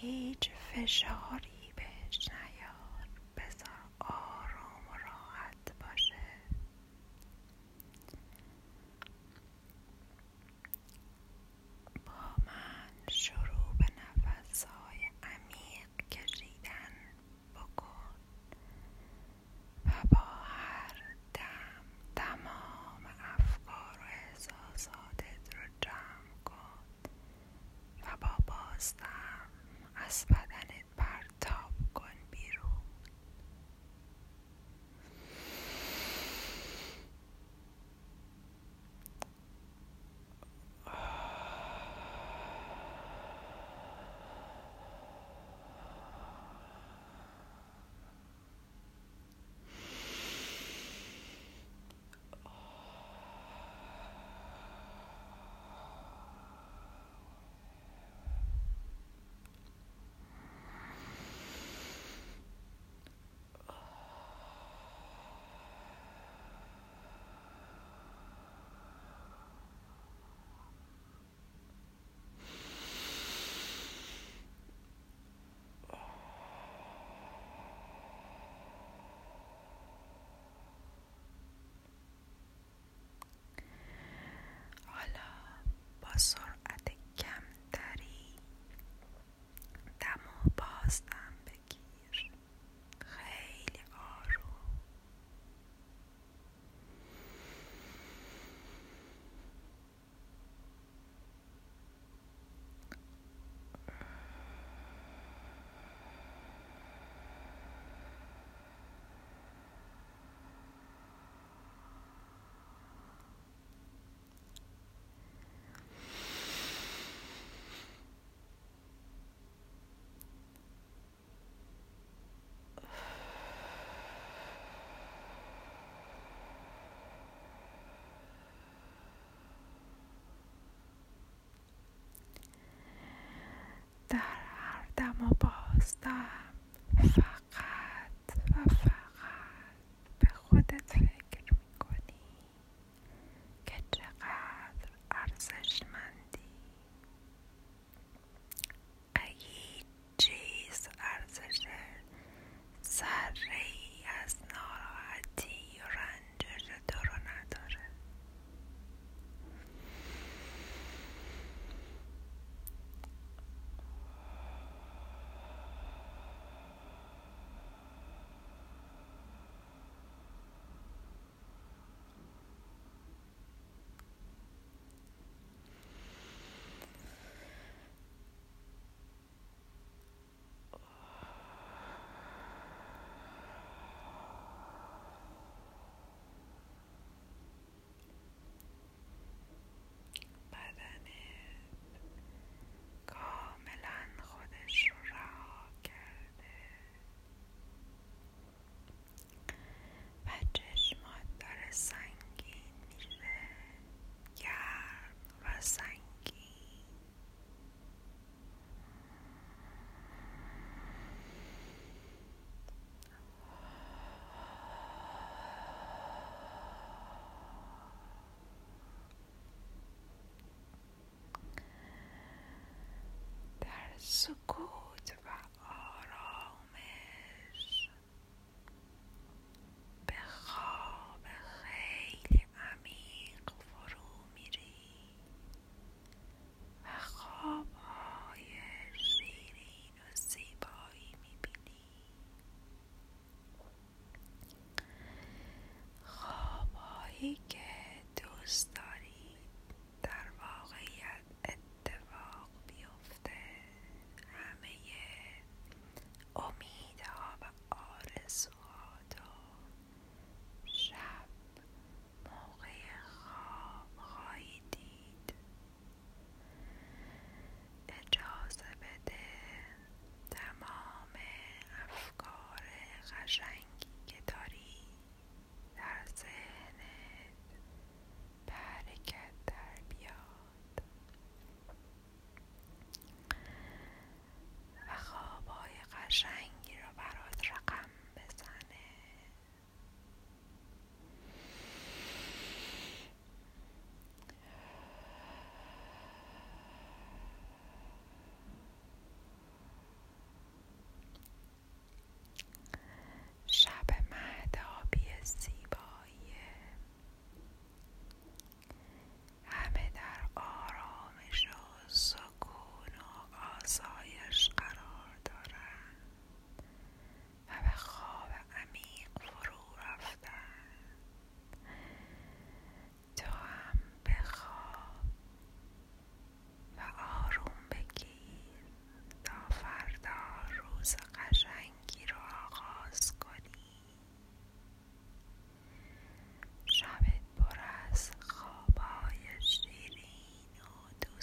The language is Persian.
فشاری بهش نیار. بذار آروم و راحت باشه. با من شروع به نفسهای عمیق کشیدن بکن و با هر دم تمام افکار و احساساتت رو جمع کن و با بازدم class, but در هر دم و بازدم فقط So